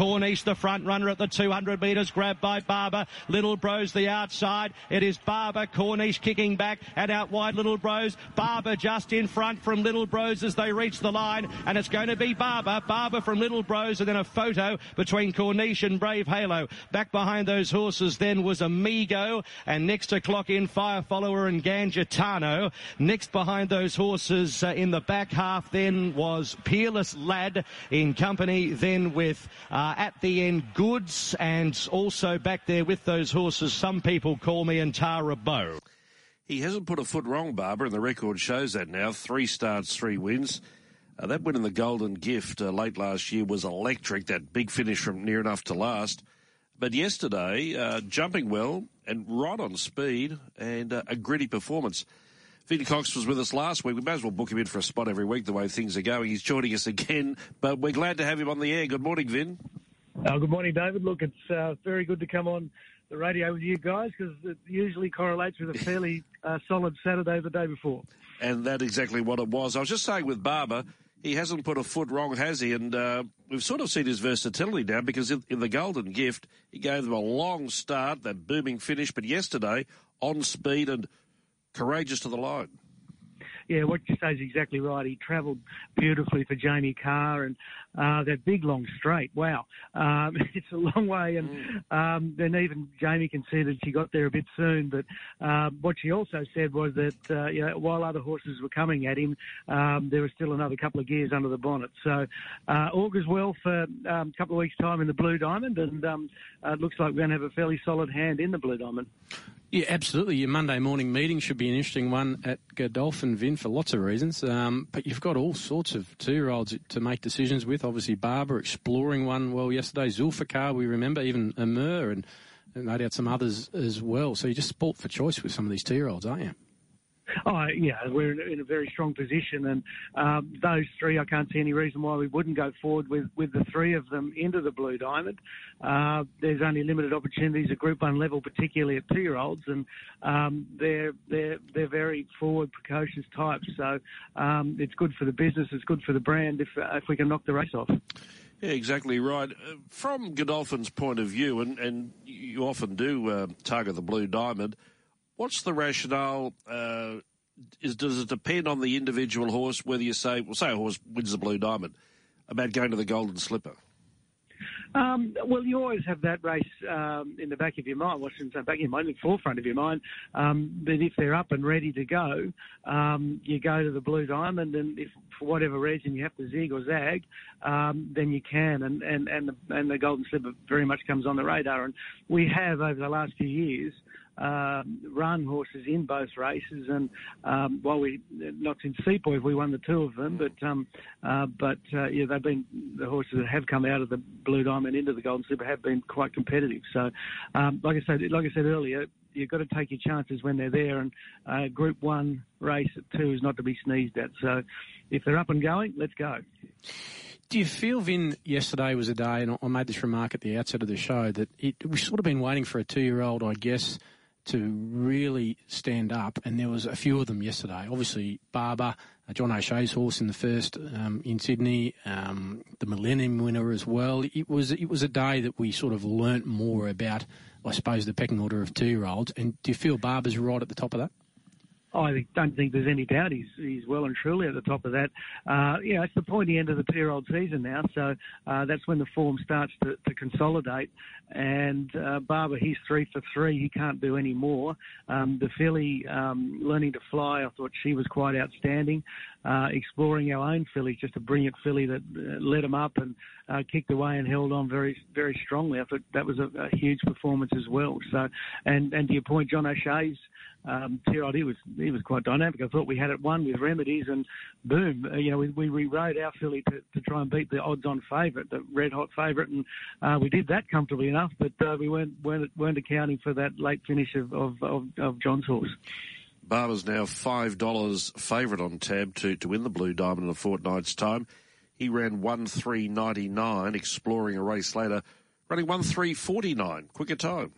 Cornish, the front runner at the 200 metres, grabbed by Barber. Little Bros the outside. It is Barber, Cornish kicking back and out wide Little Bros. Barber just in front from Little Bros as they reach the line and it's going to be Barber. Barber from Little Bros and then a photo between Cornish and Brave Halo. Back behind those horses then was Amigo and next to clock in Fire Follower and Gangetano. Next behind those horses uh, in the back half then was Peerless Lad in company then with uh, at the end Goods and also back there with those horses some people call me Antara Bow. He hasn't put a foot wrong, Barbara, and the record shows that now. Three starts, three wins. Uh, that win in the Golden Gift uh, late last year was electric, that big finish from near enough to last. But yesterday, uh, jumping well and right on speed and uh, a gritty performance. Vin Cox was with us last week. We may as well book him in for a spot every week the way things are going. He's joining us again, but we're glad to have him on the air. Good morning, Vin. Uh, good morning, David. Look, it's uh, very good to come on the radio with you guys because it usually correlates with a fairly uh, solid Saturday the day before. And that's exactly what it was. I was just saying with Barber, he hasn't put a foot wrong, has he? And uh, we've sort of seen his versatility now because in, in, the Golden Gift, he gave them a long start, that booming finish, but yesterday on speed and courageous to the line yeah, what you say is exactly right. He travelled beautifully for Jamie Kah and uh, that big long straight. Wow, um, it's a long way, and mm. um, then even Jamie conceded she got there a bit soon. But uh, what she also said was that uh, you know, while other horses were coming at him, um, there was still another couple of gears under the bonnet. So uh, augurs well for um, a couple of weeks' time in the Blue Diamond, and um, uh, it looks like we're going to have a fairly solid hand in the Blue Diamond. Yeah, absolutely. Your Monday morning meeting should be an interesting one at Godolphin Vin for lots of reasons. Um, but you've got all sorts of two-year-olds to make decisions with. Obviously, Barber exploring one well yesterday. Zulfikar, we remember, even Amur, and, and no doubt some others as well. So you just sport for choice with some of these two-year-olds, aren't you? Oh, yeah, we're in a, very strong position, and um, those three, I can't see any reason why we wouldn't go forward with, with the three of them into the Blue Diamond. Uh, there's only limited opportunities at Group One level, particularly at two-year-olds, and um, they're they're they're very forward, precocious types. So um, it's good for the business, it's good for the brand if uh, if we can knock the race off. Yeah, exactly right. Uh, from Godolphin's point of view, and, and you often do uh, target the Blue Diamond. What's the rationale? Uh, is does it depend on the individual horse whether you say, well, say a horse wins the Blue Diamond, about going to the Golden Slipper? Um, well, you always have that race um, in the back of your mind. Say back of your mind, in the forefront of your mind. Um, but if they're up and ready to go, um, you go to the Blue Diamond, and if for whatever reason you have to zig or zag, um, then you can. And and and the, and the Golden Slipper very much comes on the radar. And we have over the last few years run horses in both races. And um, while we not in Sepoy, we won the two of them, but um, uh, but uh, yeah, they've been the horses that have come out of the Blue Diamond into the Golden Slipper have been quite competitive. So, um, like I said, like I said earlier, you've got to take your chances when they're there. And uh, Group One race at two is not to be sneezed at. So, if they're up and going, let's go. Do you feel, Vin, yesterday was a day, and I made this remark at the outset of the show, that it, we've sort of been waiting for a two year old, I guess, to really stand up, and there was a few of them yesterday. Obviously, Barber, uh, John O'Shea's horse in the first um, in Sydney, um, the Millennium winner as well. It was it was a day that we sort of learnt more about, I suppose, the pecking order of two year olds. And do you feel Barber's right at the top of that? I don't think there's any doubt he's he's well and truly at the top of that. Uh, you know, it's the pointy end of the two-year-old season now, so uh, that's when the form starts to, to consolidate. And uh, Barber, he's three for three. He can't do any more. Um, the filly um, learning to fly, I thought she was quite outstanding. Uh, exploring our own filly, just a brilliant filly that uh, led him up and uh, kicked away and held on very very strongly. I thought that was a, a huge performance as well. So, and and to your point, John O'Shea's um, he was he was quite dynamic. I thought we had it won with remedies, and boom, uh, you know, we, we rewrote our filly to, to try and beat the odds-on favourite, the red hot favourite, and uh, we did that comfortably enough. But uh, we weren't, weren't weren't accounting for that late finish of of, of, of John's horse. Barber's now five dollars favourite on tab to to win the Blue Diamond in a fortnight's time. He ran one three ninety nine, exploring a race later, running one three forty nine. Quicker time.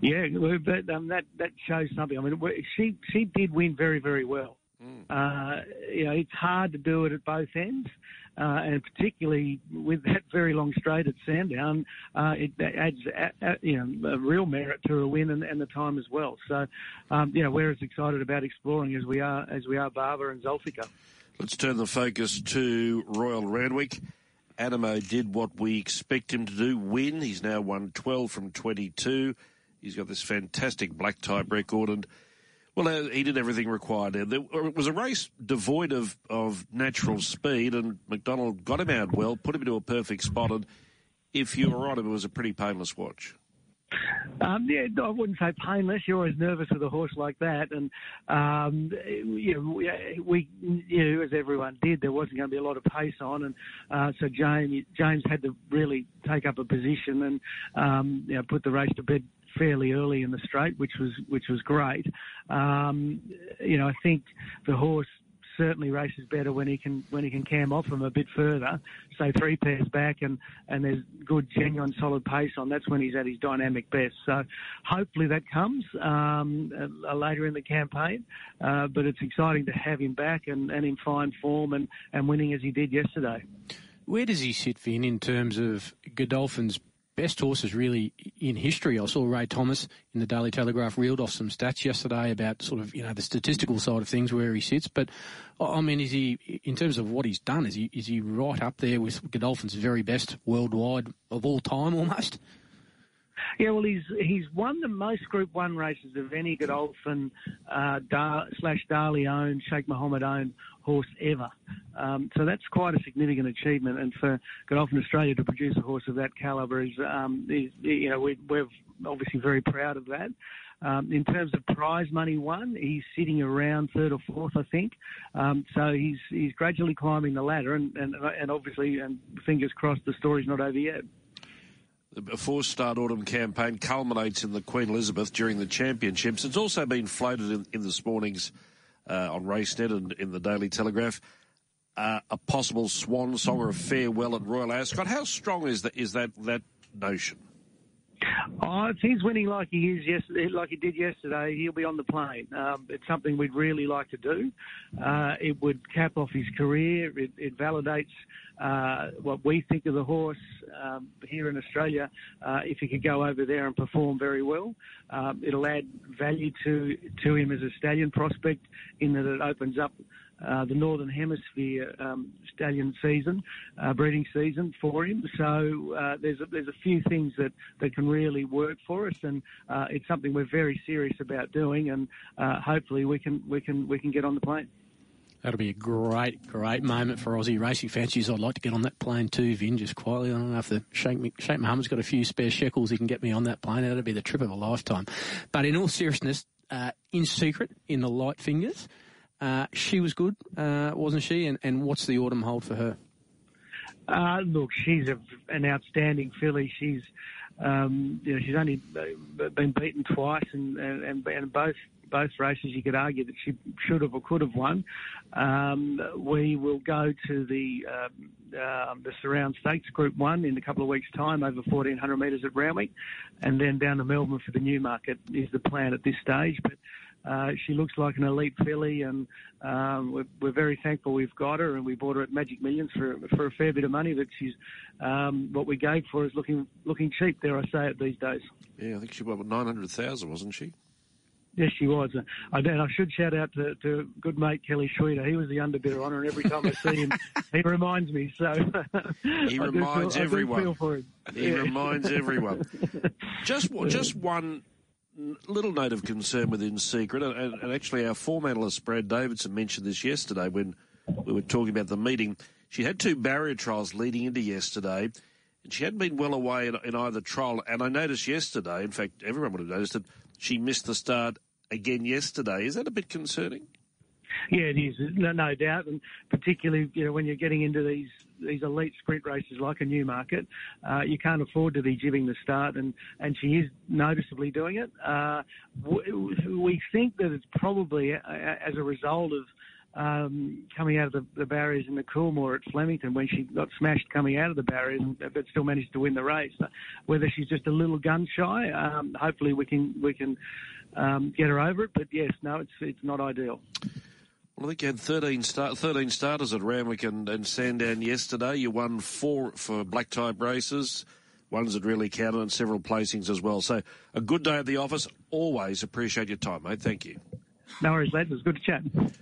Yeah, but um, that that shows something. I mean, she she did win very very well. Mm. Uh, you know, it's hard to do it at both ends, uh, and particularly with that very long straight at Sandown, uh, it adds you know a real merit to a win and, and the time as well. So, um, you know, we're as excited about exploring as we are as we are Barber and Zulfiqar. Let's turn the focus to Royal Randwick. Anamoe did what we expect him to do, win. He's now won 12 from 22. He's got this fantastic black type record and well, uh, he did everything required. There. It was a race devoid of, of natural speed, and McDonald got him out well, put him into a perfect spot, and if you were on him, it was a pretty painless watch. Um, yeah, I wouldn't say painless. You're always nervous with a horse like that, and um, you know, we, we as everyone did, there wasn't going to be a lot of pace on, and uh, so James James had to really take up a position and um, you know, put the race to bed fairly early in the straight, which was which was great. Um, you know, I think the horse certainly races better when he can when he can cam off them a bit further, say three pairs back, and and there's good genuine solid pace on. That's when he's at his dynamic best. So hopefully that comes um, uh, later in the campaign. Uh, but it's exciting to have him back and, and in fine form and, and winning as he did yesterday. Where does he sit, Vin, in terms of Godolphin's best horses really in history. I saw Ray Thomas in the Daily Telegraph reeled off some stats yesterday about sort of you know the statistical side of things where he sits. But I mean, is he in terms of what he's done? Is he is he right up there with Godolphin's very best worldwide of all time almost? Yeah, well, he's he's won the most Group One races of any Godolphin uh, Dar, slash Darley owned Sheikh Mohammed owned horse ever. Um, so that's quite a significant achievement, and for Godolphin Australia to produce a horse of that calibre is, um, is you know, we, we're obviously very proud of that. Um, in terms of prize money won, he's sitting around third or fourth, I think. Um, so he's he's gradually climbing the ladder, and, and and obviously, and fingers crossed, the story's not over yet. The four start autumn campaign culminates in the Queen Elizabeth during the championships. It's also been floated in, in this morning's uh, on RaceNet and in the Daily Telegraph. Uh, a possible swan song or a farewell at Royal Ascot. How strong is that? Is that that notion? Oh, if he's winning like he is yesterday, like he did yesterday, he'll be on the plane. Um, it's something we'd really like to do. Uh, it would cap off his career. It, it validates uh, what we think of the horse um, here in Australia. Uh, if he could go over there and perform very well, um, it'll add value to to him as a stallion prospect in that it opens up uh, the Northern Hemisphere um, stallion season, uh, breeding season for him. So uh, there's a, there's a few things that, that can really work for us, and uh, it's something we're very serious about doing, and uh, hopefully we can we can we can get on the plane. That'll be a great, great moment for Aussie racing fans. I'd like to get on that plane too, Vin, just quietly. I don't know if the Sheikh, Mohammed's got a few spare shekels. He can get me on that plane. That'd be the trip of a lifetime. But in all seriousness, uh, in secret, in the light fingers, uh, she was good, uh, wasn't she? And, and what's the autumn hold for her? Uh, look, she's a, an outstanding filly. She's, um, you know, she's only uh, been beaten twice, and, and, and both both races you could argue that she should have or could have won. Um, we will go to the um, um, the Surround Stakes Group One in a couple of weeks' time, over 1,400 metres at Randwick, and then down to Melbourne for the Newmarket is the plan at this stage. But uh, she looks like an elite filly, and um, we're, we're, very thankful we've got her, and we bought her at Magic Millions for for a fair bit of money. That she's um, what we gave for is looking looking cheap. Dare I say it these days? Yeah, I think she bought nine hundred thousand, wasn't she? Yes, she was. I, and I should shout out to, to good mate Kelly Schweida. He was the underbidder on her, and every time I see him, he reminds me. So he reminds feel, everyone. He yeah. reminds everyone. Just just one little note of concern within Secret, and, and actually our form analyst Brad Davidson mentioned this yesterday when we were talking about the meeting. She had two barrier trials leading into yesterday, and she hadn't been well away in, in either trial. And I noticed yesterday, in fact, everyone would have noticed that she missed the start again yesterday. Is that a bit concerning? Yeah, it is, no, no doubt, and particularly you know when you're getting into these these elite sprint races like a Newmarket, uh, you can't afford to be jibbing the start, and, and she is noticeably doing it. Uh, we think that it's probably as a result of um, coming out of the, the, barriers in the Coolmore at Flemington when she got smashed coming out of the barriers, but still managed to win the race. Whether she's just a little gun shy, um, hopefully we can we can um, get her over it. But yes, no, it's it's not ideal. Well, I think you had 13, start, 13 starters at Randwick and, and Sandown yesterday. You won four for black type races, ones that really counted, and several placings as well. So a good day at the office. Always appreciate your time, mate. Thank you. No worries, lads. It was good to chat.